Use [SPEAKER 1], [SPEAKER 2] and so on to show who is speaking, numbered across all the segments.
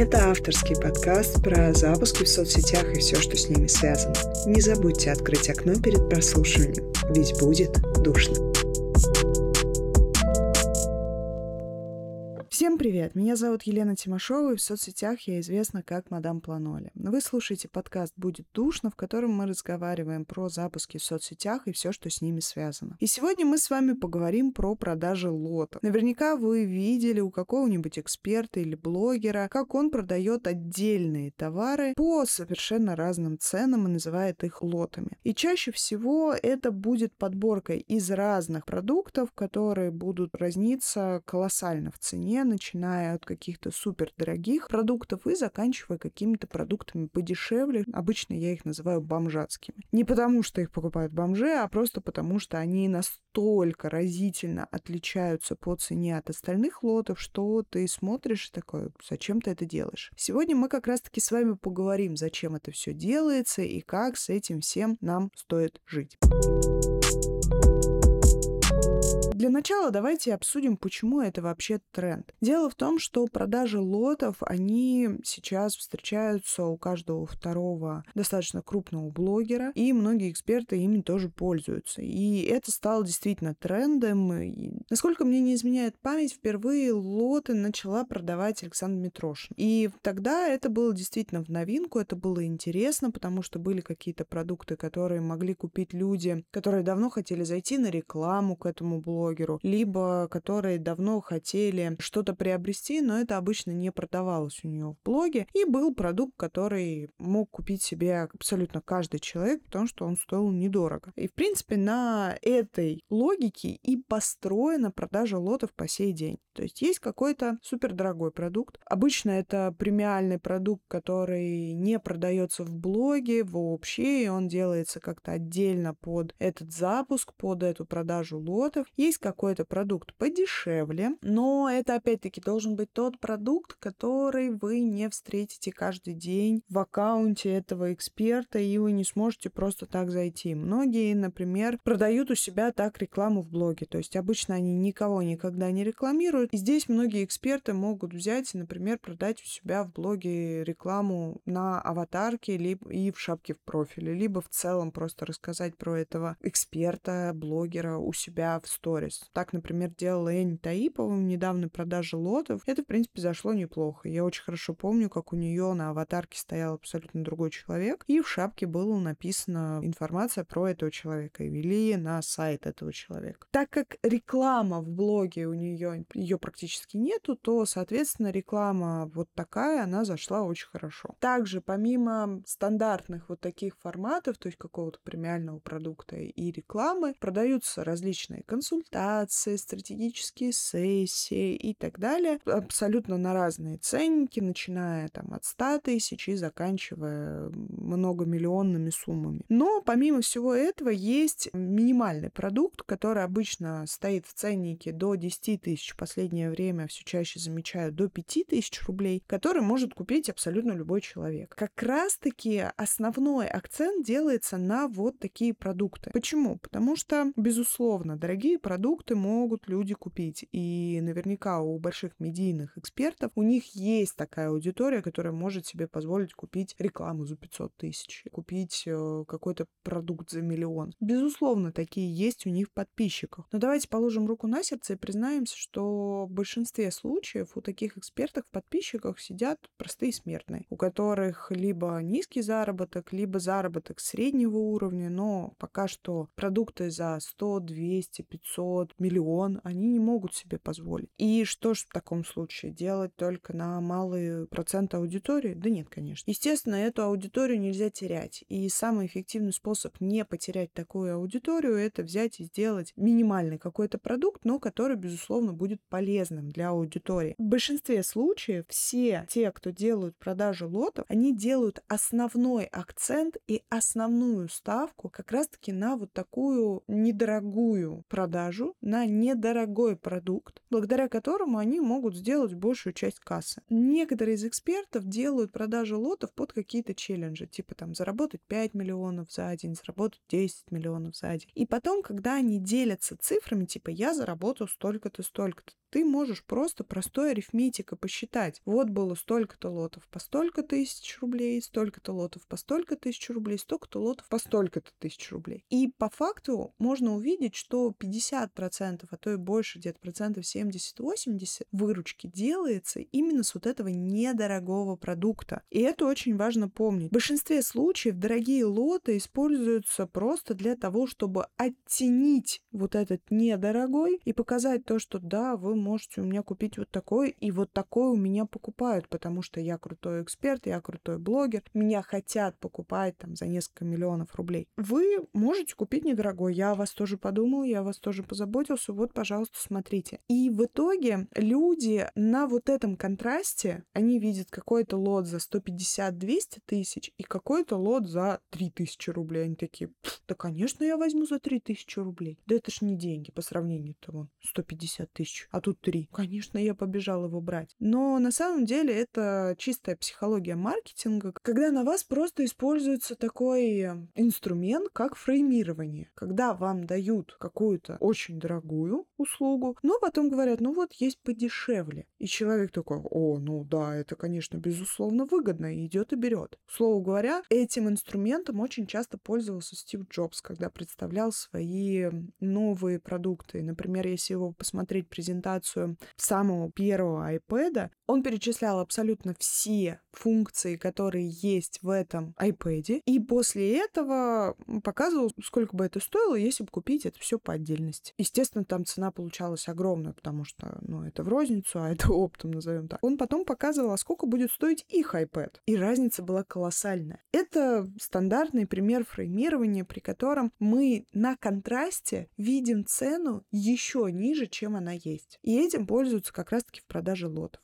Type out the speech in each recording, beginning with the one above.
[SPEAKER 1] Это авторский подкаст про запуски в соцсетях и все, что с ними связано. Не забудьте открыть окно перед прослушиванием, ведь будет душно. Привет! Меня зовут Елена Тимошова, и в соцсетях я известна как Мадам Планоли. Вы слушаете подкаст «Будет душно», в котором мы разговариваем про запуски в соцсетях и все, что с ними связано. И сегодня мы с вами поговорим про продажи лотов. Наверняка вы видели у какого-нибудь эксперта или блогера, как он продает отдельные товары по совершенно разным ценам и называет их лотами. И чаще всего это будет подборка из разных продуктов, которые будут разниться колоссально в цене, начиная от каких-то супер дорогих продуктов и заканчивая какими-то продуктами подешевле. Обычно я их называю бомжатскими. Не потому, что их покупают бомжи, а просто потому, что они настолько разительно отличаются по цене от остальных лотов, что ты смотришь и такой, зачем ты это делаешь? Сегодня мы как раз-таки с вами поговорим, зачем это все делается и как с этим всем нам стоит жить. Для начала давайте обсудим, почему это вообще тренд. Дело в том, что продажи лотов, они сейчас встречаются у каждого второго достаточно крупного блогера, и многие эксперты ими тоже пользуются. И это стало действительно трендом. И, насколько мне не изменяет память, впервые лоты начала продавать Александр Митрошин. И тогда это было действительно в новинку, это было интересно, потому что были какие-то продукты, которые могли купить люди, которые давно хотели зайти на рекламу к этому блогеру, блогеру, либо которые давно хотели что-то приобрести, но это обычно не продавалось у нее в блоге. И был продукт, который мог купить себе абсолютно каждый человек, потому что он стоил недорого. И, в принципе, на этой логике и построена продажа лотов по сей день. То есть есть какой-то супердорогой продукт. Обычно это премиальный продукт, который не продается в блоге вообще, и он делается как-то отдельно под этот запуск, под эту продажу лотов. Есть какой-то продукт подешевле, но это опять-таки должен быть тот продукт, который вы не встретите каждый день в аккаунте этого эксперта, и вы не сможете просто так зайти. Многие, например, продают у себя так рекламу в блоге, то есть обычно они никого никогда не рекламируют. И здесь многие эксперты могут взять например, продать у себя в блоге рекламу на аватарке либо и в шапке в профиле, либо в целом просто рассказать про этого эксперта, блогера у себя в сторис сторис. Так, например, делала Энни Таипова в недавней продаже лотов. Это, в принципе, зашло неплохо. Я очень хорошо помню, как у нее на аватарке стоял абсолютно другой человек, и в шапке было написана информация про этого человека, и вели на сайт этого человека. Так как реклама в блоге у нее ее практически нету, то, соответственно, реклама вот такая, она зашла очень хорошо. Также, помимо стандартных вот таких форматов, то есть какого-то премиального продукта и рекламы, продаются различные консультации, презентации, стратегические сессии и так далее, абсолютно на разные ценники, начиная там от 100 тысяч и заканчивая многомиллионными суммами. Но помимо всего этого есть минимальный продукт, который обычно стоит в ценнике до 10 тысяч, в последнее время все чаще замечаю до 5 тысяч рублей, который может купить абсолютно любой человек. Как раз-таки основной акцент делается на вот такие продукты. Почему? Потому что, безусловно, дорогие продукты продукты могут люди купить. И наверняка у больших медийных экспертов у них есть такая аудитория, которая может себе позволить купить рекламу за 500 тысяч, купить э, какой-то продукт за миллион. Безусловно, такие есть у них в подписчиках. Но давайте положим руку на сердце и признаемся, что в большинстве случаев у таких экспертов в подписчиках сидят простые смертные, у которых либо низкий заработок, либо заработок среднего уровня, но пока что продукты за 100, 200, 500 500, миллион, они не могут себе позволить. И что же в таком случае? Делать только на малый процент аудитории? Да нет, конечно. Естественно, эту аудиторию нельзя терять. И самый эффективный способ не потерять такую аудиторию — это взять и сделать минимальный какой-то продукт, но который, безусловно, будет полезным для аудитории. В большинстве случаев все те, кто делают продажу лотов, они делают основной акцент и основную ставку как раз-таки на вот такую недорогую продажу, продажу на недорогой продукт, благодаря которому они могут сделать большую часть кассы. Некоторые из экспертов делают продажу лотов под какие-то челленджи, типа там заработать 5 миллионов за день, заработать 10 миллионов за день. И потом, когда они делятся цифрами, типа я заработал столько-то, столько-то, ты можешь просто простой арифметикой посчитать. Вот было столько-то лотов по столько тысяч рублей, столько-то лотов по столько тысяч рублей, столько-то лотов по столько-то тысяч рублей. И по факту можно увидеть, что 50%, а то и больше, где-то процентов 70-80 выручки делается именно с вот этого недорогого продукта. И это очень важно помнить. В большинстве случаев дорогие лоты используются просто для того, чтобы оттенить вот этот недорогой и показать то, что да, вы можете у меня купить вот такой, и вот такой у меня покупают, потому что я крутой эксперт, я крутой блогер, меня хотят покупать там за несколько миллионов рублей. Вы можете купить недорогой, я о вас тоже подумал, я вас тоже позаботился, вот, пожалуйста, смотрите. И в итоге люди на вот этом контрасте, они видят какой-то лот за 150-200 тысяч и какой-то лот за 3000 рублей. Они такие, да, конечно, я возьму за 3000 рублей. Да это ж не деньги по сравнению того. 150 тысяч. А тут тут три. Конечно, я побежал его брать. Но на самом деле это чистая психология маркетинга, когда на вас просто используется такой инструмент, как фреймирование. Когда вам дают какую-то очень дорогую услугу, но потом говорят, ну вот есть подешевле. И человек такой, о, ну да, это, конечно, безусловно выгодно, и идет и берет. Слово говоря, этим инструментом очень часто пользовался Стив Джобс, когда представлял свои новые продукты. Например, если его посмотреть презентацию самого первого iPad, он перечислял абсолютно все функции, которые есть в этом iPad, и после этого показывал, сколько бы это стоило, если бы купить это все по отдельности. Естественно, там цена получалась огромная, потому что, ну, это в розницу, а это оптом, назовем так. Он потом показывал, а сколько будет стоить их iPad. И разница была колоссальная. Это стандартный пример фреймирования, при котором мы на контрасте видим цену еще ниже, чем она есть. И этим пользуются как раз-таки в продаже лотов.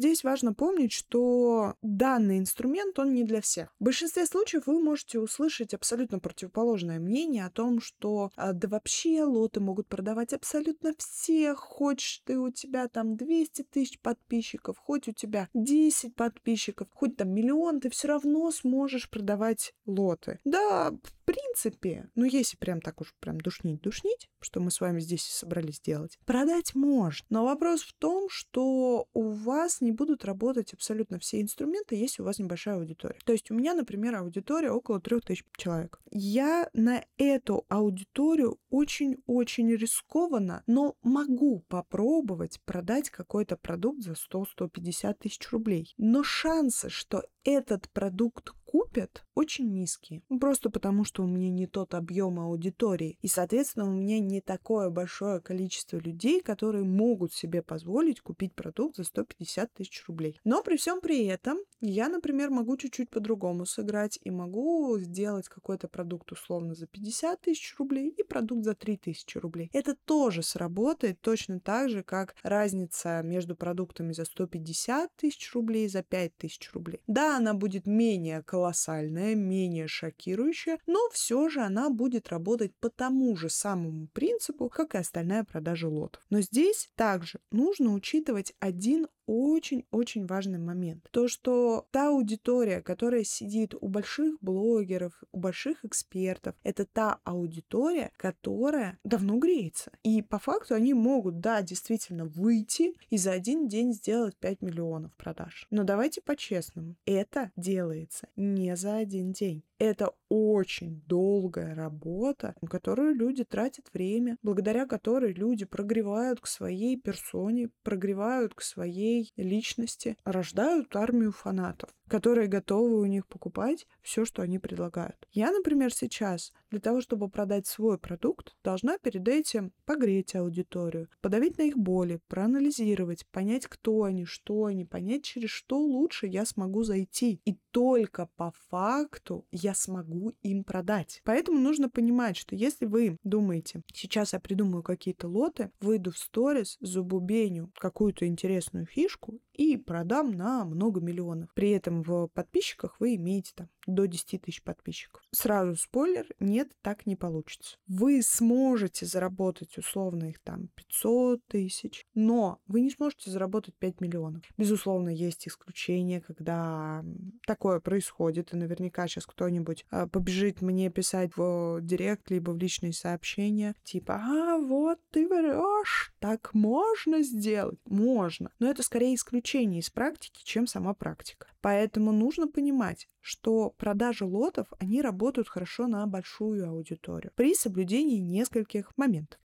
[SPEAKER 1] Здесь важно помнить, что данный инструмент, он не для всех. В большинстве случаев вы можете услышать абсолютно противоположное мнение о том, что а, да вообще лоты могут продавать абсолютно все. Хочешь ты у тебя там 200 тысяч подписчиков, хоть у тебя 10 подписчиков, хоть там миллион, ты все равно сможешь продавать лоты. Да, принципе, ну если прям так уж прям душнить-душнить, что мы с вами здесь и собрались сделать, продать может. Но вопрос в том, что у вас не будут работать абсолютно все инструменты, если у вас небольшая аудитория. То есть у меня, например, аудитория около 3000 человек. Я на эту аудиторию очень-очень рискованно, но могу попробовать продать какой-то продукт за 100-150 тысяч рублей. Но шансы, что этот продукт купят, очень низкие. Просто потому, что у меня не тот объем аудитории. И, соответственно, у меня не такое большое количество людей, которые могут себе позволить купить продукт за 150 тысяч рублей. Но при всем при этом я, например, могу чуть-чуть по-другому сыграть и могу сделать какой-то продукт условно за 50 тысяч рублей и продукт за 3 тысячи рублей. Это тоже сработает точно так же, как разница между продуктами за 150 тысяч рублей и за 5 тысяч рублей. Да, она будет менее колоссальная, менее шокирующая, но все же она будет работать по тому же самому принципу, как и остальная продажа лотов. Но здесь также нужно учитывать один очень-очень важный момент. То, что та аудитория, которая сидит у больших блогеров, у больших экспертов, это та аудитория, которая давно греется. И по факту они могут, да, действительно выйти и за один день сделать 5 миллионов продаж. Но давайте по-честному, это делается не за один день. Это очень долгая работа, на которую люди тратят время, благодаря которой люди прогревают к своей персоне, прогревают к своей личности, рождают армию фанатов которые готовы у них покупать все, что они предлагают. Я, например, сейчас для того, чтобы продать свой продукт, должна перед этим погреть аудиторию, подавить на их боли, проанализировать, понять, кто они, что они, понять, через что лучше я смогу зайти. И только по факту я смогу им продать. Поэтому нужно понимать, что если вы думаете, сейчас я придумаю какие-то лоты, выйду в сторис, забубеню какую-то интересную фишку и продам на много миллионов. При этом в подписчиках вы имеете там до 10 тысяч подписчиков. Сразу спойлер, нет, так не получится. Вы сможете заработать условно их там 500 тысяч, но вы не сможете заработать 5 миллионов. Безусловно, есть исключения, когда такое происходит, и наверняка сейчас кто-нибудь а, побежит мне писать в директ, либо в личные сообщения, типа, а, вот ты врешь, так можно сделать? Можно. Но это скорее исключение из практики, чем сама практика. Поэтому нужно понимать, что продажи лотов, они работают хорошо на большую аудиторию при соблюдении нескольких моментов.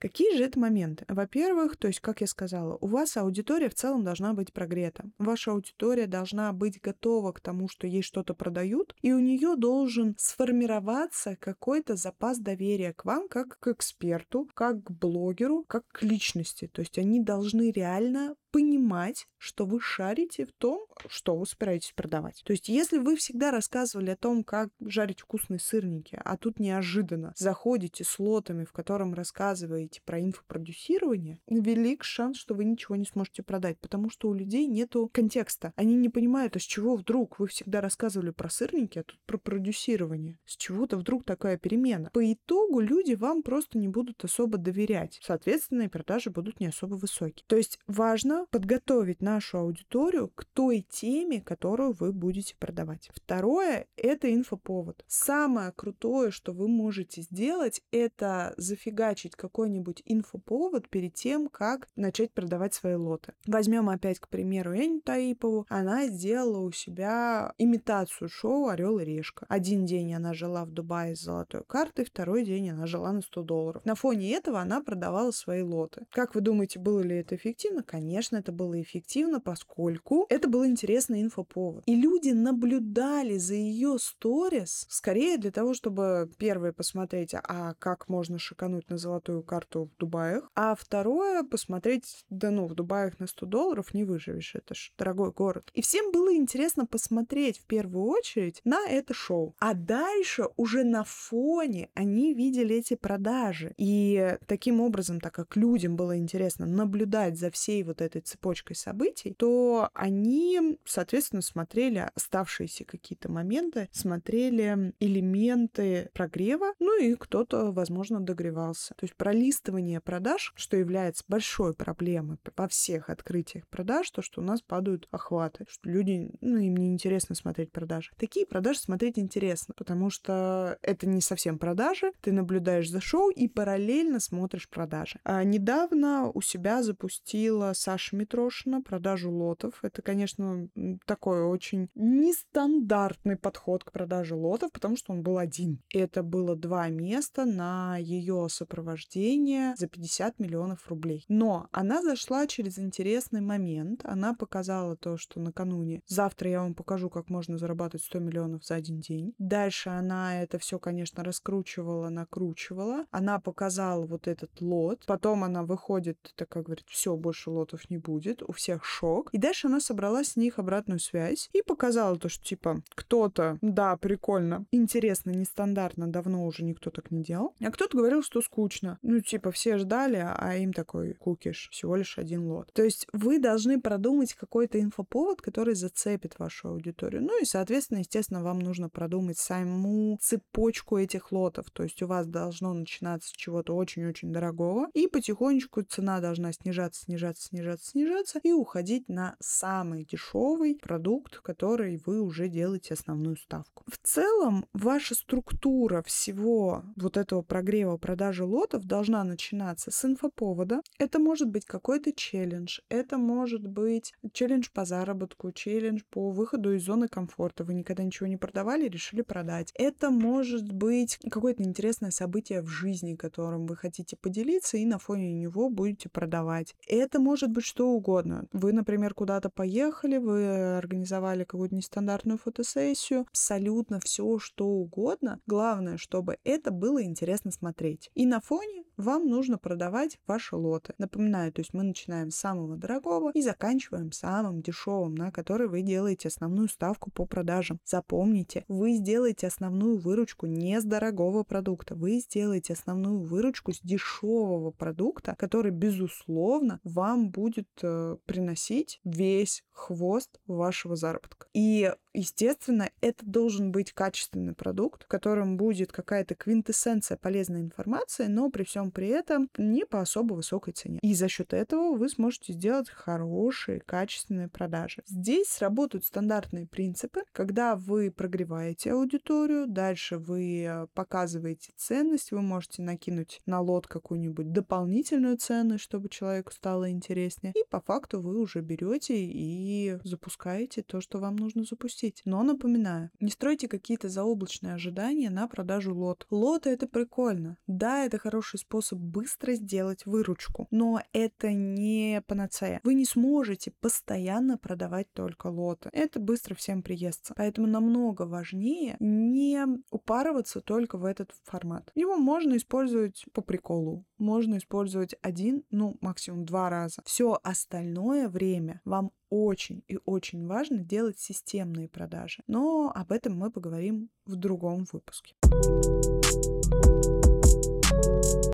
[SPEAKER 1] Какие же это моменты? Во-первых, то есть, как я сказала, у вас аудитория в целом должна быть прогрета. Ваша аудитория должна быть готова к тому, что ей что-то продают, и у нее должен сформироваться какой-то запас доверия к вам как к эксперту, как к блогеру, как к личности. То есть они должны реально понимать, что вы шарите в том, что вы собираетесь продавать. То есть, если вы всегда рассказывали о том, как жарить вкусные сырники, а тут неожиданно заходите с лотами, в котором рассказываете про инфопродюсирование, велик шанс, что вы ничего не сможете продать, потому что у людей нету контекста. Они не понимают, а с чего вдруг вы всегда рассказывали про сырники, а тут про продюсирование. С чего-то вдруг такая перемена. По итогу люди вам просто не будут особо доверять. Соответственно, и продажи будут не особо высокие. То есть важно подготовить нашу аудиторию к той теме, которую вы будете продавать. Второе — это инфоповод. Самое крутое, что вы можете сделать, это зафигачить какой-нибудь инфоповод перед тем, как начать продавать свои лоты. Возьмем опять, к примеру, Эню Таипову. Она сделала у себя имитацию шоу «Орел и решка». Один день она жила в Дубае с золотой картой, второй день она жила на 100 долларов. На фоне этого она продавала свои лоты. Как вы думаете, было ли это эффективно? Конечно, конечно, это было эффективно, поскольку это был интересный инфоповод. И люди наблюдали за ее сторис скорее для того, чтобы первое посмотреть, а как можно шикануть на золотую карту в Дубаях, а второе посмотреть, да ну, в Дубаях на 100 долларов не выживешь, это ж дорогой город. И всем было интересно посмотреть в первую очередь на это шоу. А дальше уже на фоне они видели эти продажи. И таким образом, так как людям было интересно наблюдать за всей вот этой этой цепочкой событий, то они, соответственно, смотрели оставшиеся какие-то моменты, смотрели элементы прогрева, ну и кто-то, возможно, догревался. То есть пролистывание продаж, что является большой проблемой во всех открытиях продаж, то, что у нас падают охваты, что люди, ну, им не интересно смотреть продажи. Такие продажи смотреть интересно, потому что это не совсем продажи, ты наблюдаешь за шоу и параллельно смотришь продажи. А недавно у себя запустила Саша Маша Митрошина, продажу лотов. Это, конечно, такой очень нестандартный подход к продаже лотов, потому что он был один. Это было два места на ее сопровождение за 50 миллионов рублей. Но она зашла через интересный момент. Она показала то, что накануне завтра я вам покажу, как можно зарабатывать 100 миллионов за один день. Дальше она это все, конечно, раскручивала, накручивала. Она показала вот этот лот. Потом она выходит, так как говорит, все, больше лотов не будет, у всех шок. И дальше она собрала с них обратную связь и показала то, что типа кто-то, да, прикольно, интересно, нестандартно, давно уже никто так не делал, а кто-то говорил, что скучно. Ну, типа, все ждали, а им такой кукиш, всего лишь один лот. То есть вы должны продумать какой-то инфоповод, который зацепит вашу аудиторию. Ну и, соответственно, естественно, вам нужно продумать саму цепочку этих лотов. То есть у вас должно начинаться с чего-то очень-очень дорогого, и потихонечку цена должна снижаться, снижаться, снижаться, снижаться и уходить на самый дешевый продукт, который вы уже делаете основную ставку. В целом, ваша структура всего вот этого прогрева продажи лотов должна начинаться с инфоповода. Это может быть какой-то челлендж, это может быть челлендж по заработку, челлендж по выходу из зоны комфорта. Вы никогда ничего не продавали, решили продать. Это может быть какое-то интересное событие в жизни, которым вы хотите поделиться, и на фоне него будете продавать. Это может быть что угодно. Вы, например, куда-то поехали, вы организовали какую-то нестандартную фотосессию, абсолютно все, что угодно. Главное, чтобы это было интересно смотреть. И на фоне вам нужно продавать ваши лоты. Напоминаю, то есть мы начинаем с самого дорогого и заканчиваем самым дешевым, на который вы делаете основную ставку по продажам. Запомните, вы сделаете основную выручку не с дорогого продукта, вы сделаете основную выручку с дешевого продукта, который, безусловно, вам будет э, приносить весь хвост вашего заработка. И Естественно, это должен быть качественный продукт, в котором будет какая-то квинтэссенция полезной информации, но при всем при этом не по особо высокой цене. И за счет этого вы сможете сделать хорошие, качественные продажи. Здесь сработают стандартные принципы, когда вы прогреваете аудиторию, дальше вы э, показываете ценность, вы можете накинуть на лот какую-нибудь дополнительную ценность, чтобы человеку стало интереснее, и по факту вы уже берете и запускаете то, что вам нужно запустить пропустить. Но напоминаю, не стройте какие-то заоблачные ожидания на продажу лот. Лоты — это прикольно. Да, это хороший способ быстро сделать выручку, но это не панацея. Вы не сможете постоянно продавать только лоты. Это быстро всем приестся. Поэтому намного важнее не упарываться только в этот формат. Его можно использовать по приколу. Можно использовать один, ну, максимум два раза. Все остальное время вам очень и очень важно делать системные продажи. Но об этом мы поговорим в другом выпуске.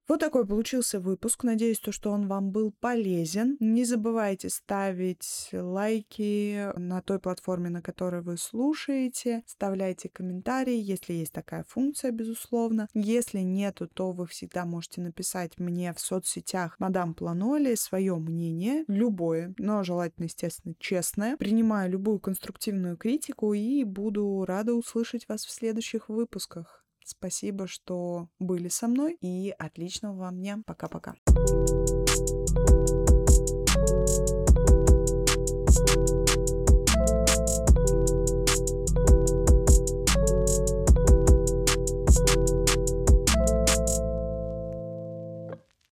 [SPEAKER 1] Вот такой получился выпуск. Надеюсь, то, что он вам был полезен. Не забывайте ставить лайки на той платформе, на которой вы слушаете. Вставляйте комментарии, если есть такая функция, безусловно. Если нету, то вы всегда можете написать мне в соцсетях Мадам Планоли свое мнение, любое, но желательно, естественно, честное. Принимаю любую конструктивную критику и буду рада услышать вас в следующих выпусках. Спасибо, что были со мной и отличного вам дня. Пока-пока.